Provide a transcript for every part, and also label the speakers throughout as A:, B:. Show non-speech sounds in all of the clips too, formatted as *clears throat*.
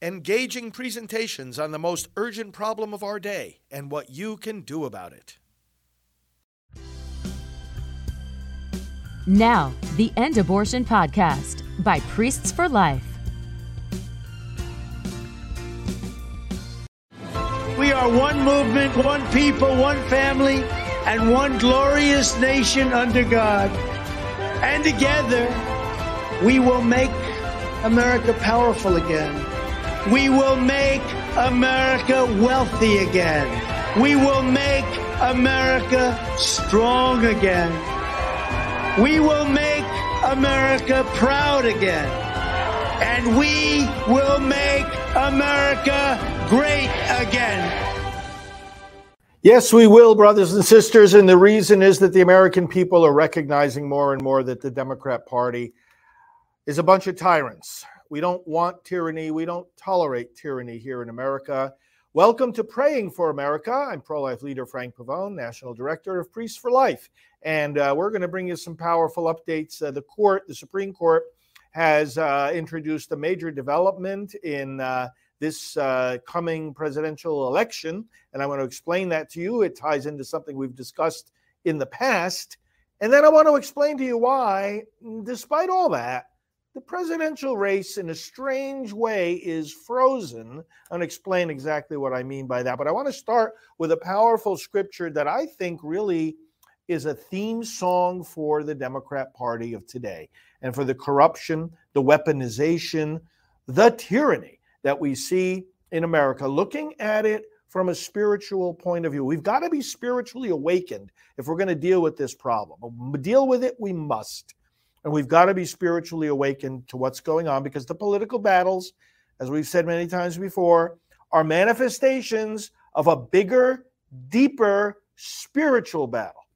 A: engaging presentations on the most urgent problem of our day and what you can do about it.
B: Now, the End Abortion Podcast by Priests for Life.
C: We are one movement, one people, one family, and one glorious nation under God. And together, we will make America powerful again. We will make America wealthy again. We will make America strong again. We will make America proud again. And we will make America great again.
A: Yes, we will, brothers and sisters. And the reason is that the American people are recognizing more and more that the Democrat Party is a bunch of tyrants. We don't want tyranny. We don't tolerate tyranny here in America. Welcome to Praying for America. I'm pro life leader Frank Pavone, National Director of Priests for Life. And uh, we're going to bring you some powerful updates. Uh, the court, the Supreme Court, has uh, introduced a major development in uh, this uh, coming presidential election. And I want to explain that to you. It ties into something we've discussed in the past. And then I want to explain to you why, despite all that, the presidential race, in a strange way, is frozen. I'll explain exactly what I mean by that. But I want to start with a powerful scripture that I think really is a theme song for the Democrat Party of today and for the corruption, the weaponization, the tyranny that we see in America, looking at it from a spiritual point of view. We've got to be spiritually awakened if we're going to deal with this problem. Deal with it, we must. And we've got to be spiritually awakened to what's going on because the political battles, as we've said many times before, are manifestations of a bigger, deeper spiritual battle.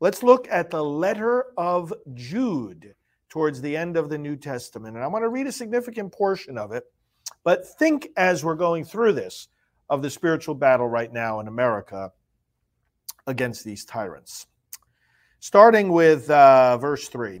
A: Let's look at the letter of Jude towards the end of the New Testament. And I want to read a significant portion of it, but think as we're going through this of the spiritual battle right now in America against these tyrants. Starting with uh, verse 3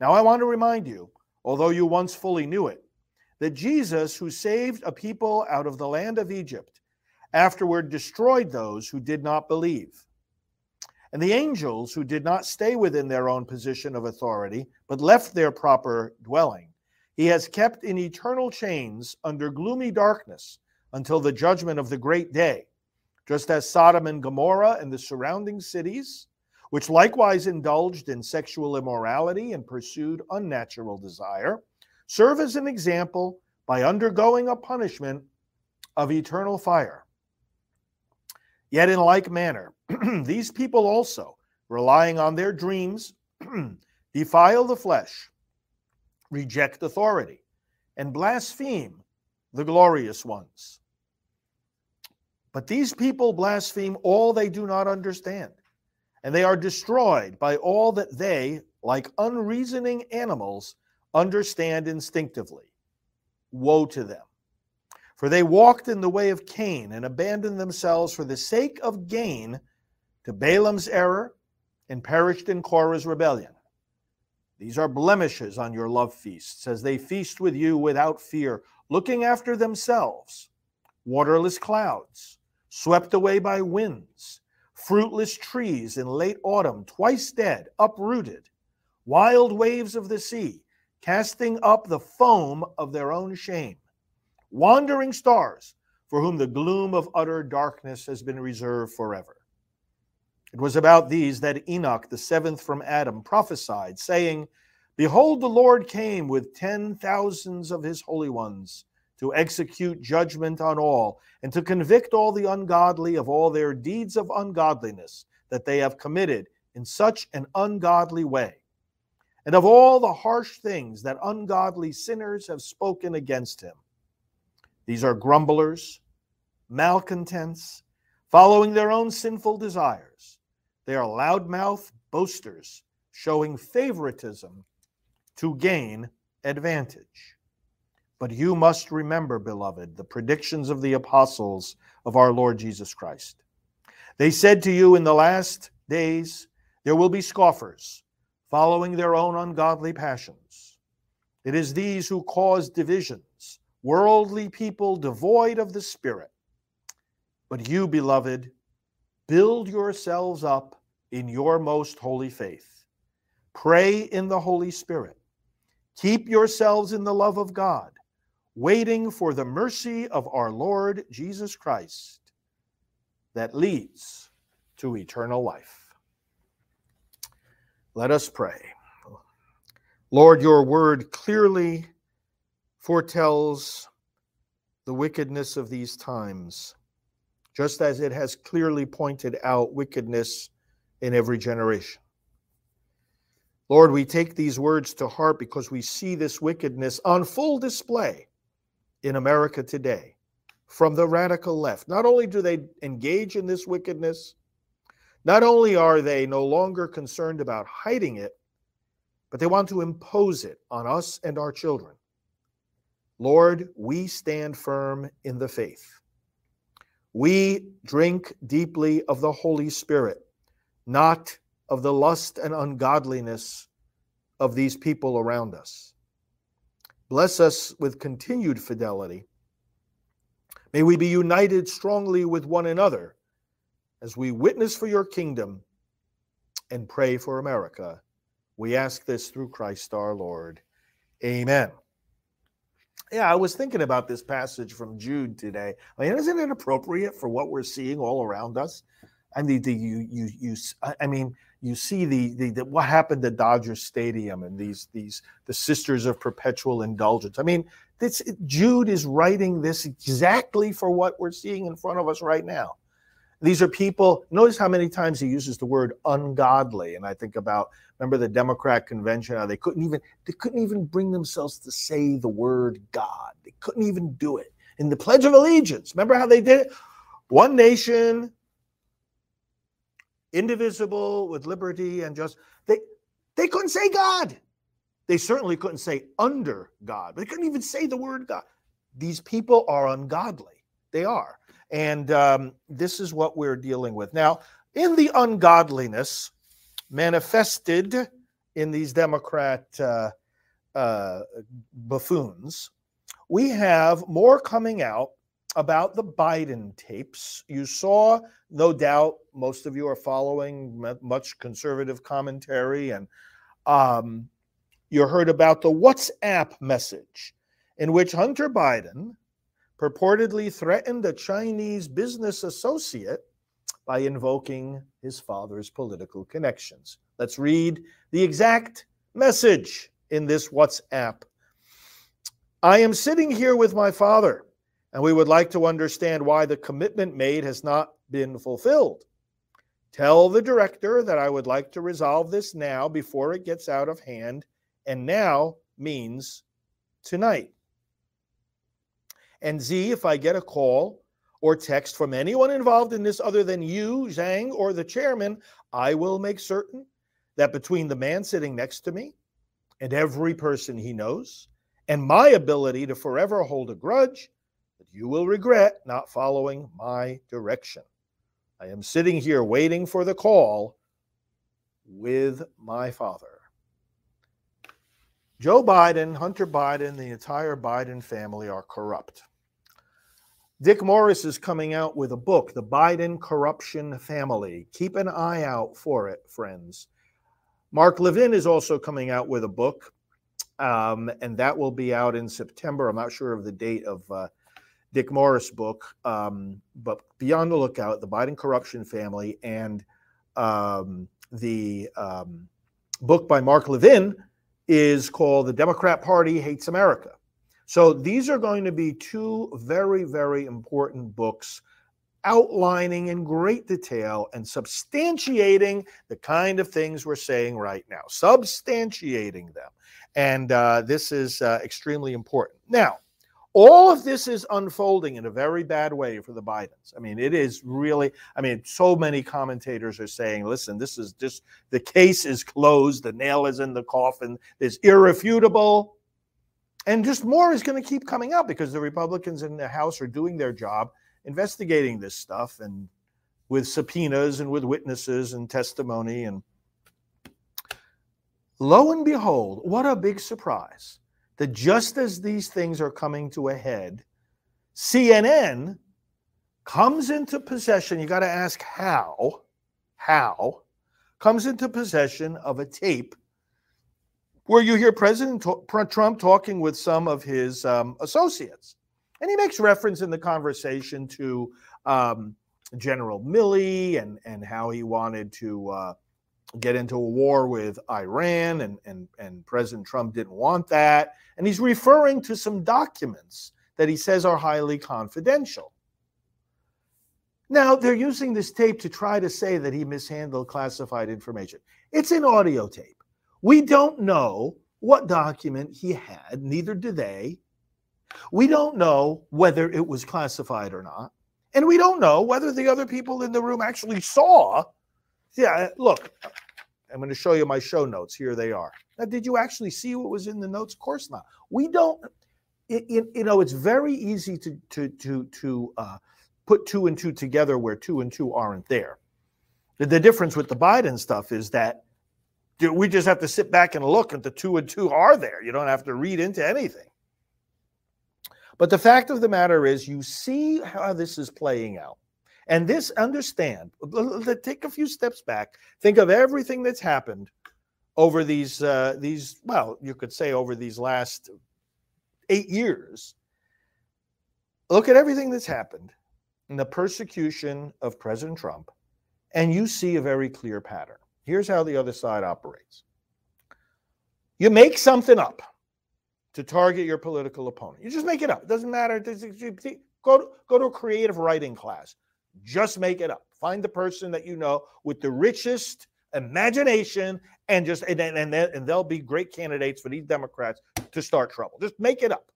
A: Now, I want to remind you, although you once fully knew it, that Jesus, who saved a people out of the land of Egypt, afterward destroyed those who did not believe. And the angels who did not stay within their own position of authority, but left their proper dwelling, he has kept in eternal chains under gloomy darkness until the judgment of the great day, just as Sodom and Gomorrah and the surrounding cities which likewise indulged in sexual immorality and pursued unnatural desire, serve as an example by undergoing a punishment of eternal fire. Yet, in like manner, *clears throat* these people also, relying on their dreams, *clears throat* defile the flesh, reject authority, and blaspheme the glorious ones. But these people blaspheme all they do not understand and they are destroyed by all that they, like unreasoning animals, understand instinctively. Woe to them! For they walked in the way of Cain and abandoned themselves for the sake of gain to Balaam's error and perished in Korah's rebellion. These are blemishes on your love feasts, as they feast with you without fear, looking after themselves. Waterless clouds, swept away by winds fruitless trees in late autumn, twice dead, uprooted, wild waves of the sea, casting up the foam of their own shame, wandering stars, for whom the gloom of utter darkness has been reserved forever. It was about these that Enoch, the seventh from Adam, prophesied, saying, Behold, the Lord came with ten thousands of his holy ones to execute judgment on all, and to convict all the ungodly of all their deeds of ungodliness that they have committed in such an ungodly way. and of all the harsh things that ungodly sinners have spoken against him. These are grumblers, malcontents, following their own sinful desires. They are loudmouth boasters, showing favoritism to gain advantage. But you must remember, beloved, the predictions of the apostles of our Lord Jesus Christ. They said to you in the last days, there will be scoffers, following their own ungodly passions. It is these who cause divisions, worldly people devoid of the Spirit. But you, beloved, build yourselves up in your most holy faith. Pray in the Holy Spirit. Keep yourselves in the love of God, waiting for the mercy of our Lord Jesus Christ that leads to eternal life. Let us pray. Lord, your word clearly foretells the wickedness of these times, just as it has clearly pointed out wickedness in every generation. Lord, we take these words to heart because we see this wickedness on full display in America today from the radical left. Not only do they engage in this wickedness, not only are they no longer concerned about hiding it, but they want to impose it on us and our children. Lord, we stand firm in the faith. We drink deeply of the Holy Spirit, not of the lust and ungodliness of these people around us. Bless us with continued fidelity. May we be united strongly with one another as we witness for your kingdom and pray for America. We ask this through Christ our Lord. Amen. Yeah, I was thinking about this passage from Jude today. I mean, isn't it appropriate for what we're seeing all around us? I mean, the, you, you, you, I mean, you see the, the, the, what happened at Dodger Stadium and these these the Sisters of Perpetual Indulgence. I mean, this Jude is writing this exactly for what we're seeing in front of us right now. These are people. Notice how many times he uses the word ungodly, and I think about remember the Democrat convention. How they couldn't even they couldn't even bring themselves to say the word God. They couldn't even do it in the Pledge of Allegiance. Remember how they did it? One nation indivisible with liberty and just they they couldn't say God. They certainly couldn't say under God. They couldn't even say the word God. These people are ungodly. They are. And um, this is what we're dealing with. Now, in the ungodliness manifested in these Democrat uh, uh, buffoons, we have more coming out about the Biden tapes. You saw, no doubt, most of you are following much conservative commentary, and um, you heard about the WhatsApp message in which Hunter Biden purportedly threatened a Chinese business associate by invoking his father's political connections. Let's read the exact message in this WhatsApp. I am sitting here with my father and we would like to understand why the commitment made has not been fulfilled. Tell the director that I would like to resolve this now before it gets out of hand, and now means tonight. And Z, if I get a call or text from anyone involved in this other than you, Zhang, or the chairman, I will make certain that between the man sitting next to me and every person he knows, and my ability to forever hold a grudge, you will regret not following my direction. I am sitting here waiting for the call with my father. Joe Biden, Hunter Biden, the entire Biden family are corrupt. Dick Morris is coming out with a book, The Biden Corruption Family. Keep an eye out for it, friends. Mark Levin is also coming out with a book, um, and that will be out in September. I'm not sure of the date of uh, Dick Morris book, um, but be on the lookout. The Biden corruption family and um, the um, book by Mark Levin is called "The Democrat Party Hates America." So these are going to be two very, very important books outlining in great detail and substantiating the kind of things we're saying right now, substantiating them. And uh, this is uh, extremely important. Now, all of this is unfolding in a very bad way for the Bidens. I mean, it is really, I mean, so many commentators are saying, listen, this is just the case is closed, the nail is in the coffin, it's irrefutable. And just more is going to keep coming up because the Republicans in the House are doing their job investigating this stuff and with subpoenas and with witnesses and testimony. And lo and behold, what a big surprise that just as these things are coming to a head, CNN comes into possession. You got to ask how, how comes into possession of a tape where you hear President Trump talking with some of his um, associates. And he makes reference in the conversation to um, General Milley and, and how he wanted to uh, get into a war with Iran, and, and, and President Trump didn't want that. And he's referring to some documents that he says are highly confidential. Now, they're using this tape to try to say that he mishandled classified information. It's an audio tape. We don't know what document he had, neither do they. We don't know whether it was classified or not. And we don't know whether the other people in the room actually saw yeah, look, I'm going to show you my show notes. Here they are. Now, did you actually see what was in the notes? Of course not. We don't. It, it, you know, it's very easy to to to to uh, put two and two together where two and two aren't there. The, the difference with the Biden stuff is that we just have to sit back and look, and the two and two are there. You don't have to read into anything. But the fact of the matter is, you see how this is playing out. And this, understand, take a few steps back. Think of everything that's happened over these, uh, these, well, you could say over these last eight years. Look at everything that's happened in the persecution of President Trump, and you see a very clear pattern. Here's how the other side operates you make something up to target your political opponent. You just make it up. It doesn't matter. Go to, go to a creative writing class. Just make it up. Find the person that you know with the richest imagination and just and and, and they'll be great candidates for these Democrats to start trouble. Just make it up.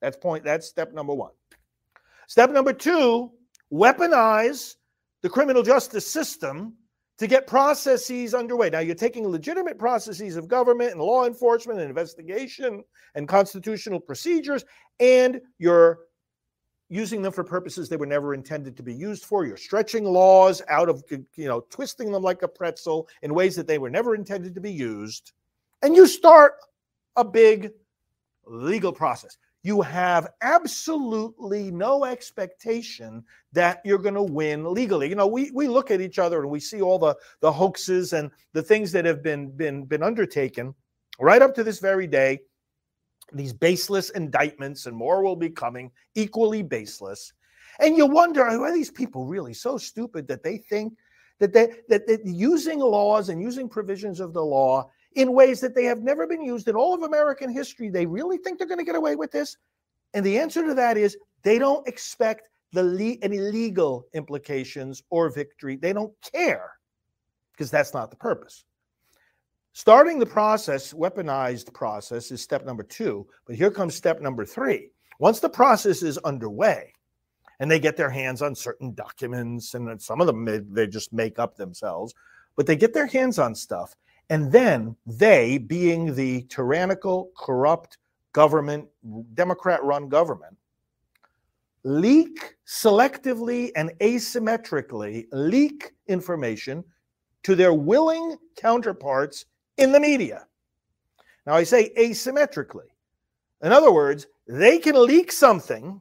A: That's point. That's step number one. Step number two: weaponize the criminal justice system to get processes underway. Now, you're taking legitimate processes of government and law enforcement and investigation and constitutional procedures, and you're using them for purposes they were never intended to be used for. You're stretching laws out of, you know, twisting them like a pretzel in ways that they were never intended to be used. And you start a big legal process. You have absolutely no expectation that you're going to win legally. You know, we, we look at each other and we see all the, the hoaxes and the things that have been, been, been undertaken right up to this very day these baseless indictments, and more will be coming, equally baseless. And you wonder, oh, are these people really so stupid that they think that they that, that using laws and using provisions of the law in ways that they have never been used in all of American history, they really think they're going to get away with this? And the answer to that is they don't expect the le- any legal implications or victory. They don't care because that's not the purpose. Starting the process, weaponized process, is step number two. But here comes step number three. Once the process is underway, and they get their hands on certain documents, and some of them they just make up themselves, but they get their hands on stuff, and then they, being the tyrannical, corrupt government, Democrat run government, leak selectively and asymmetrically leak information to their willing counterparts in the media. Now, I say asymmetrically. In other words, they can leak something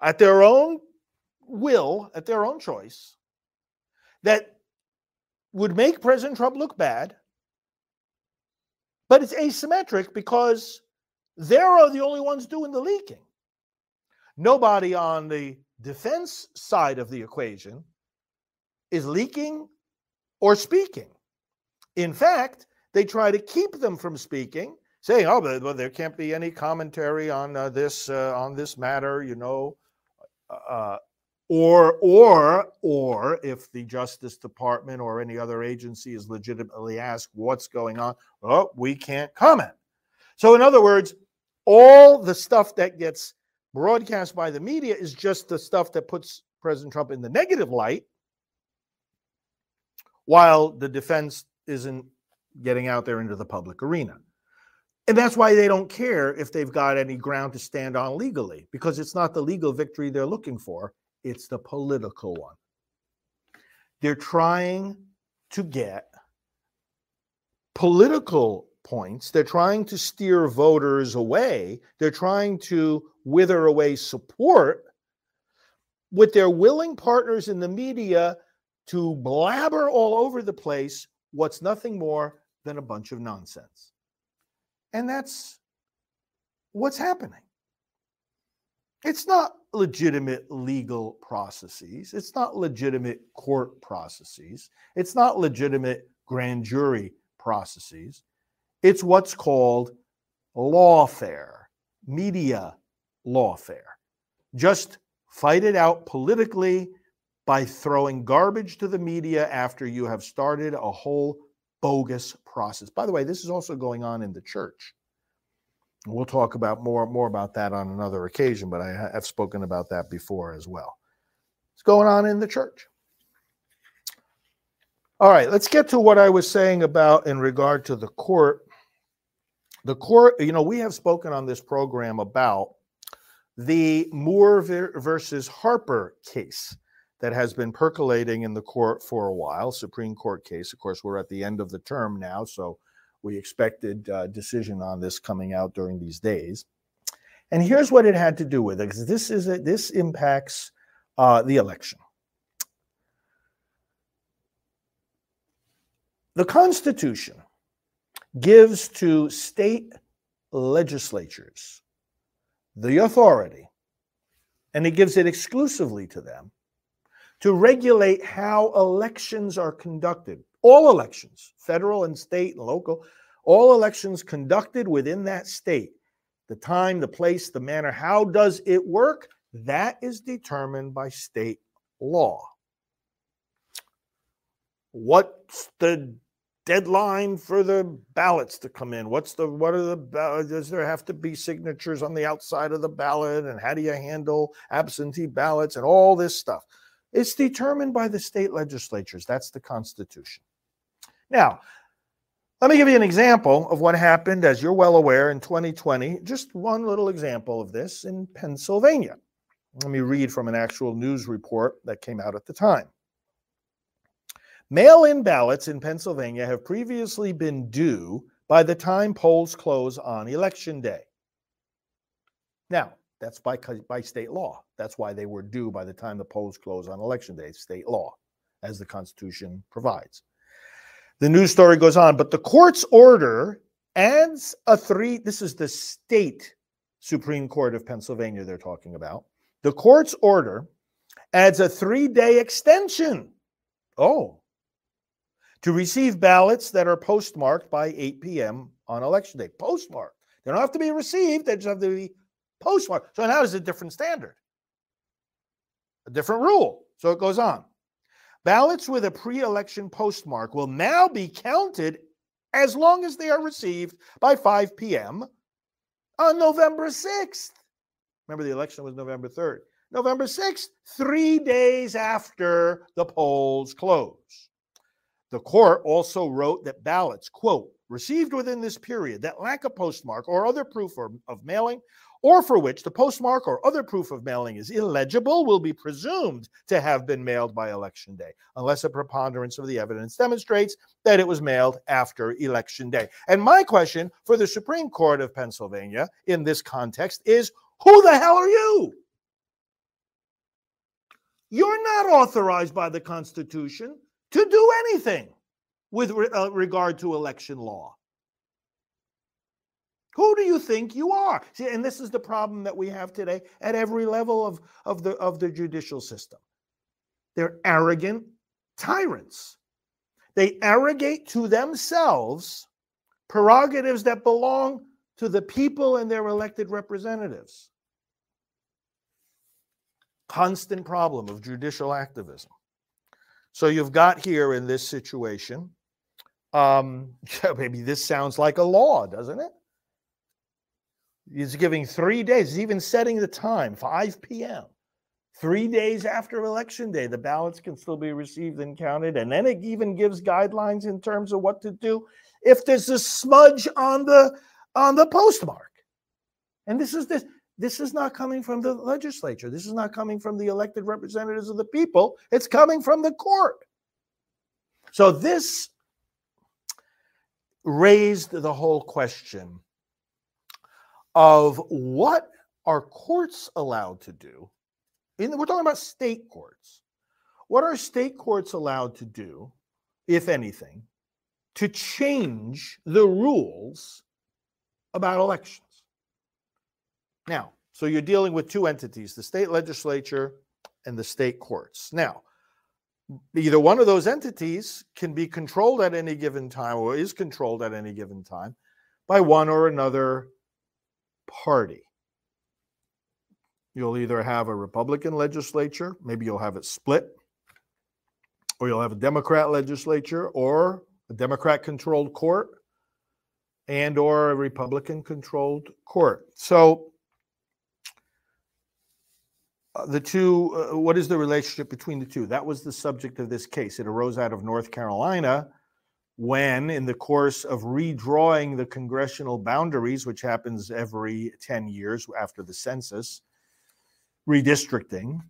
A: at their own will, at their own choice, that would make President Trump look bad, but it's asymmetric because they're the only ones doing the leaking. Nobody on the defense side of the equation is leaking or speaking. In fact, they try to keep them from speaking, saying, "Oh, but, well, there can't be any commentary on uh, this uh, on this matter," you know. Uh, uh or or or if the justice department or any other agency is legitimately asked what's going on oh we can't comment so in other words all the stuff that gets broadcast by the media is just the stuff that puts president trump in the negative light while the defense isn't getting out there into the public arena and that's why they don't care if they've got any ground to stand on legally because it's not the legal victory they're looking for it's the political one. They're trying to get political points. They're trying to steer voters away. They're trying to wither away support with their willing partners in the media to blabber all over the place what's nothing more than a bunch of nonsense. And that's what's happening. It's not legitimate legal processes. It's not legitimate court processes. It's not legitimate grand jury processes. It's what's called lawfare, media lawfare. Just fight it out politically by throwing garbage to the media after you have started a whole bogus process. By the way, this is also going on in the church. We'll talk about more more about that on another occasion, but I have spoken about that before as well. It's going on in the church. All right, let's get to what I was saying about in regard to the court. The court, you know, we have spoken on this program about the Moore versus Harper case that has been percolating in the court for a while, Supreme Court case. Of course, we're at the end of the term now, so we expected a uh, decision on this coming out during these days. And here's what it had to do with it, because this is a, this impacts uh, the election. The Constitution gives to state legislatures the authority, and it gives it exclusively to them, to regulate how elections are conducted all elections, federal and state and local, all elections conducted within that state, the time, the place, the manner, how does it work? That is determined by state law. What's the deadline for the ballots to come in? What's the what are the does there have to be signatures on the outside of the ballot and how do you handle absentee ballots and all this stuff? It's determined by the state legislatures. That's the Constitution. Now, let me give you an example of what happened, as you're well aware, in 2020. Just one little example of this in Pennsylvania. Let me read from an actual news report that came out at the time. Mail in ballots in Pennsylvania have previously been due by the time polls close on election day. Now, that's by, by state law. That's why they were due by the time the polls close on election day, state law, as the Constitution provides. The news story goes on, but the court's order adds a three. This is the state Supreme Court of Pennsylvania they're talking about. The court's order adds a three day extension. Oh, to receive ballots that are postmarked by 8 p.m. on election day. Postmarked. They don't have to be received, they just have to be postmarked. So now there's a different standard, a different rule. So it goes on. Ballots with a pre election postmark will now be counted as long as they are received by 5 p.m. on November 6th. Remember, the election was November 3rd. November 6th, three days after the polls close. The court also wrote that ballots, quote, received within this period that lack a postmark or other proof of mailing or for which the postmark or other proof of mailing is illegible will be presumed to have been mailed by election day, unless a preponderance of the evidence demonstrates that it was mailed after election day. And my question for the Supreme Court of Pennsylvania in this context is who the hell are you? You're not authorized by the Constitution to do anything with re- uh, regard to election law. Who do you think you are? See, and this is the problem that we have today at every level of, of, the, of the judicial system. They're arrogant tyrants. They arrogate to themselves prerogatives that belong to the people and their elected representatives. constant problem of judicial activism. So you've got here in this situation, um, *laughs* maybe this sounds like a law, doesn't it? He's giving three days, he's even setting the time, 5 p.m. Three days after election day, the ballots can still be received and counted. And then it even gives guidelines in terms of what to do if there's a smudge on the on the postmark. And this is this this is not coming from the legislature. This is not coming from the elected representatives of the people. It's coming from the court. So this raised the whole question of what are courts allowed to do? In, we're talking about state courts. What are state courts allowed to do, if anything, to change the rules about elections? Now, so you're dealing with two entities the state legislature and the state courts. Now, either one of those entities can be controlled at any given time or is controlled at any given time by one or another party. You'll either have a Republican legislature, maybe you'll have it split, or you'll have a Democrat legislature or a Democrat controlled court and or a Republican controlled court. So uh, the two, uh, what is the relationship between the two? That was the subject of this case. It arose out of North Carolina when, in the course of redrawing the congressional boundaries, which happens every 10 years after the census, redistricting,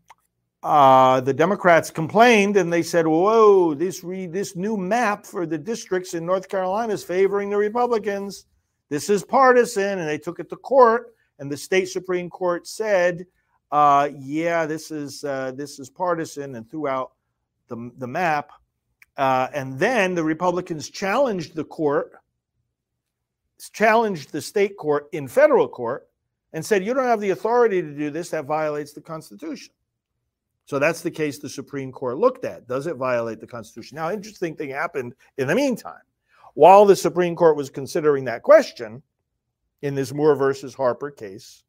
A: uh, the Democrats complained and they said, "Whoa, this re- this new map for the districts in North Carolina is favoring the Republicans. This is partisan." And they took it to court, and the state supreme court said uh, yeah, this is uh, this is partisan, and throughout the the map. Uh, and then the Republicans challenged the court, challenged the state court in federal court, and said, "You don't have the authority to do this. That violates the Constitution." So that's the case the Supreme Court looked at. Does it violate the Constitution? Now, interesting thing happened in the meantime. While the Supreme Court was considering that question in this Moore versus Harper case,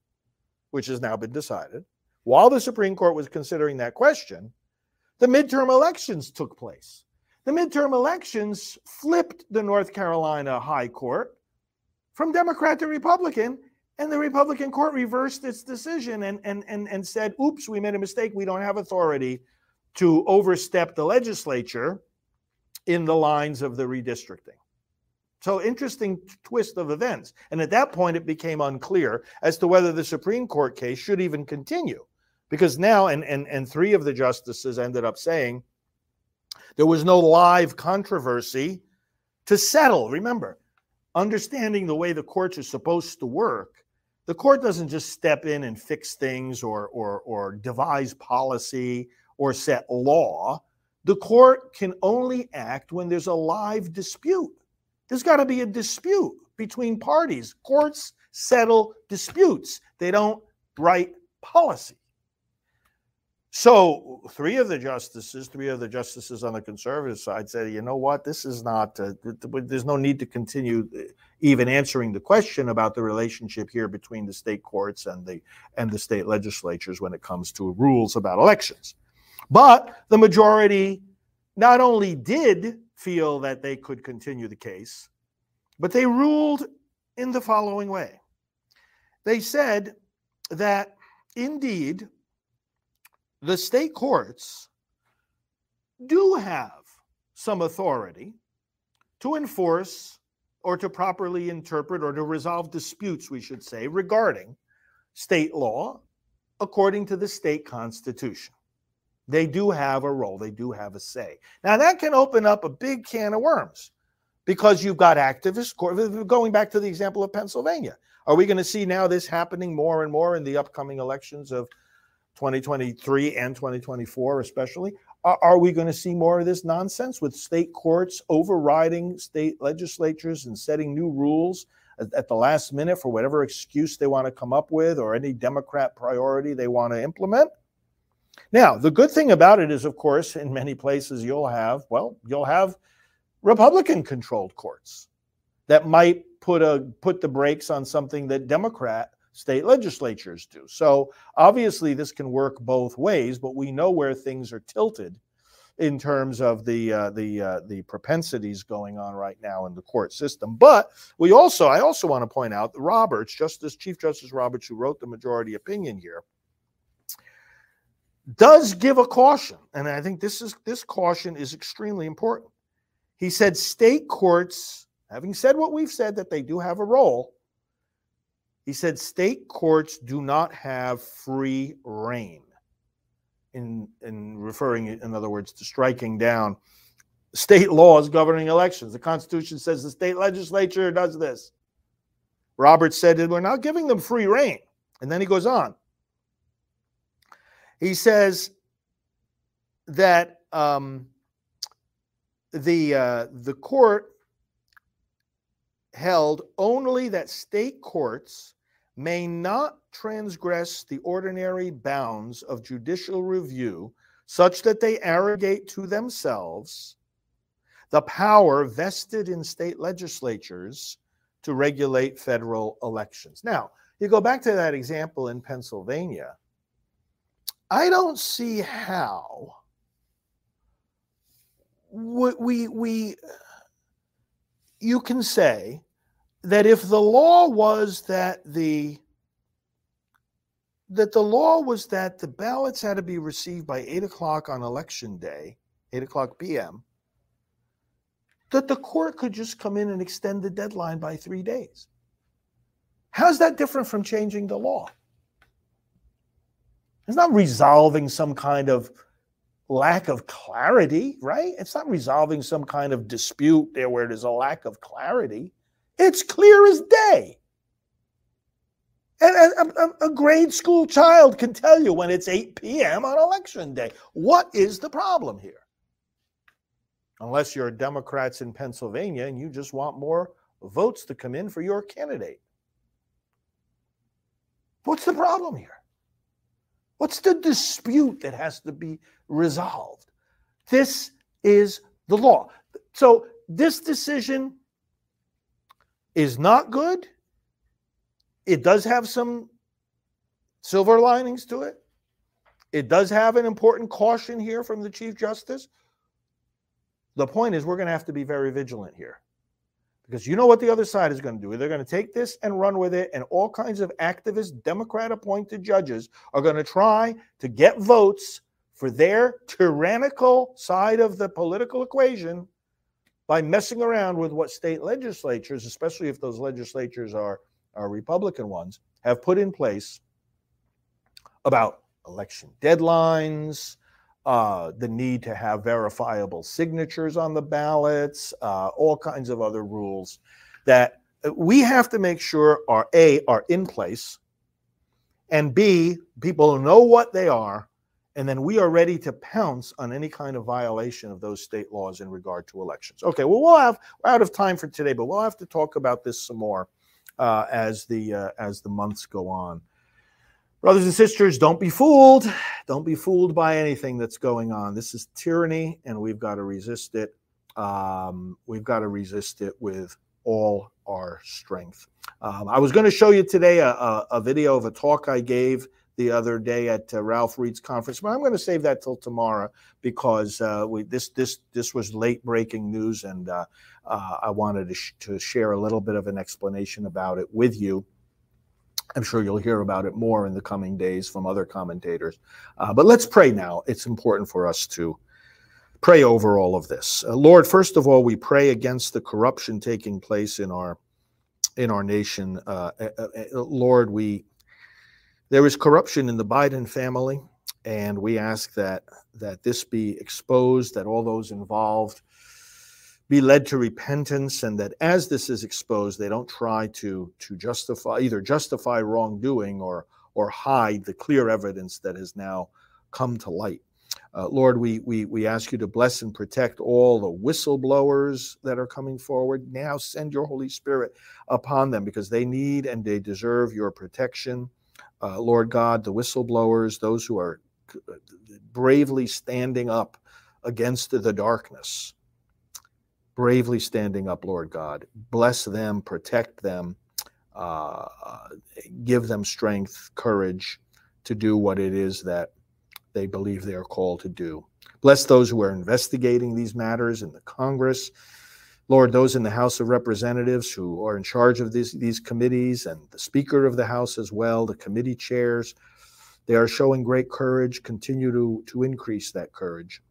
A: which has now been decided, while the Supreme Court was considering that question, the midterm elections took place. The midterm elections flipped the North Carolina High Court from Democrat to Republican, and the Republican court reversed its decision and, and, and, and said, oops, we made a mistake. We don't have authority to overstep the legislature in the lines of the redistricting. So interesting twist of events. And at that point, it became unclear as to whether the Supreme Court case should even continue because now and and and three of the justices ended up saying there was no live controversy to settle remember? Understanding the way the courts are supposed to work the court doesn't just step in and fix things or or or devise policy or set law. The court can only act when there's a live dispute. There's got to be a dispute between parties. Courts settle disputes. They don't write policy so, three of the justices, three of the justices on the conservative side said, you know what, this is not, uh, there's no need to continue uh, even answering the question about the relationship here between the state courts and the, and the state legislatures when it comes to rules about elections. But the majority not only did feel that they could continue the case, but they ruled in the following way. They said that indeed, the state courts do have some authority to enforce or to properly interpret or to resolve disputes, we should say, regarding state law according to the state constitution. They do have a role, they do have a say. Now, that can open up a big can of worms because you've got activist court. Going back to the example of Pennsylvania, are we going to see now this happening more and more in the upcoming elections of 2023 and 2024, especially. Are, we going to see more of this nonsense with state courts overriding state legislatures and setting new rules at, at the last minute for whatever excuse they want to come up with or any Democrat priority they want to implement? Now, the good thing about it is, of course, in many places you'll have, well, you'll have Republican controlled courts that might put a put the brakes on something that Democrat state legislatures do. So obviously, this can work both ways, but we know where things are tilted in terms of the uh, the uh, the propensities going on right now in the court system. But we also, I also want to point out, Roberts, Justice Chief Justice Roberts, who wrote the majority opinion here, does give a caution, and I think this is this caution is extremely important. He said state courts, having said what we've said that they do have a role, he said state courts do not have free rein. In, in referring, in other words, to striking down state laws governing elections. The Constitution says the state legislature does this. Roberts said we're not giving them free rein. And then he goes on. He says that um, the uh, the court held only that state courts may not transgress the ordinary bounds of judicial review such that they arrogate to themselves the power vested in state legislatures to regulate federal elections. Now, you go back to that example in Pennsylvania. I don't see how we we you can say that if the law was that the that the law was that the ballots had to be received by eight o'clock on election day, eight o'clock p.m., that the court could just come in and extend the deadline by three days. How's that different from changing the law? It's not resolving some kind of lack of clarity, right? It's not resolving some kind of dispute there where there's a lack of clarity. It's clear as day. And a, a, a, grade school child can tell you when it's 8 p.m. on election day. What is the problem here? Unless you're Democrats in Pennsylvania and you just want more votes to come in for your candidate. What's the problem here? What's the dispute that has to be resolved? This is the law. So this decision is not good. It does have some silver linings to it. It does have an important caution here from the Chief Justice. The point is, we're going to have to be very vigilant here because you know what the other side is going to do. They're going to take this and run with it, and all kinds of activist, Democrat appointed judges are going to try to get votes for their tyrannical side of the political equation by messing around with what state legislatures, especially if those legislatures are, are Republican ones, have put in place about election deadlines, uh, the need to have verifiable signatures on the ballots, uh, all kinds of other rules that we have to make sure are A, are in place, and B, people know what they are, and then we are ready to pounce on any kind of violation of those state laws in regard to elections. Okay, well, we'll have we're out of time for today, but we'll have to talk about this some more uh, as the uh, as the months go on. Brothers and sisters, don't be fooled. Don't be fooled by anything that's going on. This is tyranny, and we've got to resist it. Um, we've got to resist it with all our strength. Um, I was going to show you today a, a, a, video of a talk I gave the other day at uh, Ralph Reed's conference, but I'm going to save that till tomorrow because uh, we, this this this was late breaking news, and uh, uh I wanted to, sh- to share a little bit of an explanation about it with you. I'm sure you'll hear about it more in the coming days from other commentators. Uh, but let's pray now. It's important for us to pray over all of this. Uh, Lord, first of all, we pray against the corruption taking place in our in our nation. Lord, we there is corruption in the Biden family, and we ask that that this be exposed, that all those involved be led to repentance and that as this is exposed they don't try to to justify either justify wrongdoing or or hide the clear evidence that has now come to light. Uh, lord we, we we ask you to bless and protect all the whistleblowers that are coming forward. Now send your holy spirit upon them because they need and they deserve your protection uh, lord god the whistleblowers those who are bravely standing up against the darkness bravely standing up, Lord God. Bless them, protect them, uh, give them strength, courage to do what it is that they believe they are called to do. Bless those who are investigating these matters in the Congress. Lord, those in the House of Representatives who are in charge of these, these committees and the Speaker of the House as well, the committee chairs, they are showing great courage. Continue to, to increase that courage.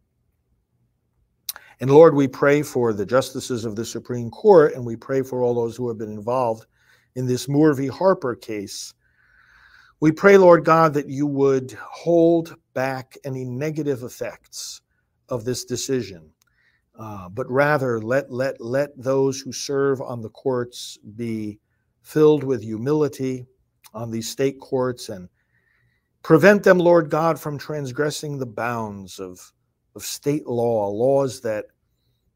A: And Lord, we pray for the justices of the Supreme Court and we pray for all those who have been involved in this Moore v. Harper case. We pray, Lord God, that you would hold back any negative effects of this decision, uh, but rather let, let, let those who serve on the courts be filled with humility on these state courts and prevent them, Lord God, from transgressing the bounds of, of state law, laws that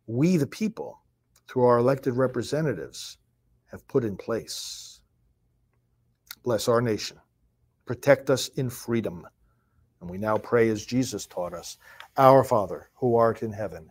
A: we, the people, through our elected representatives, have put in place. Bless our nation. Protect us in freedom. And we now pray as Jesus taught us Our Father, who art in heaven,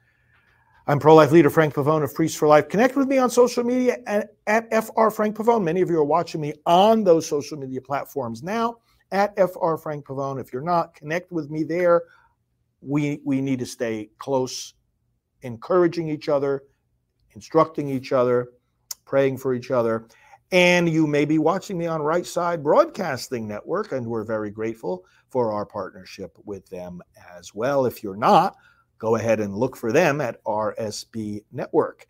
A: I'm pro life leader Frank Pavone of Priests for Life. Connect with me on social media at, at FR Frank Pavone. Many of you are watching me on those social media platforms now at FR Frank Pavone. If you're not, connect with me there. We, we need to stay close, encouraging each other, instructing each other, praying for each other. And you may be watching me on Right Side Broadcasting Network, and we're very grateful for our partnership with them as well. If you're not, go ahead and look for them at RSB Network.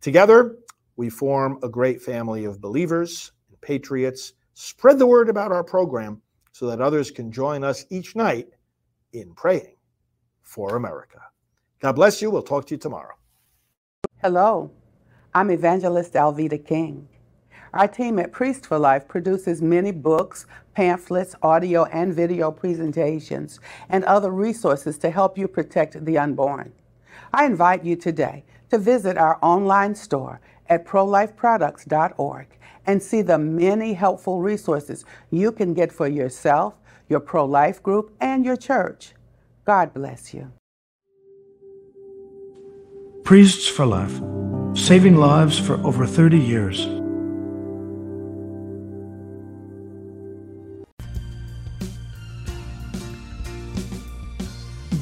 A: Together, we form a great family of believers and patriots. Spread the word about our program so that others can join us each night in praying for America. God bless you. We'll talk to you tomorrow.
D: Hello, I'm Evangelist Alveda King. Our team at Priest for Life produces many books, pamphlets, audio and video presentations, and other resources to help you protect the unborn. I invite you today to visit our online store at prolifeproducts.org and see the many helpful resources you can get for yourself, your pro life group, and your church. God bless you.
E: Priests for Life, saving lives for over 30 years.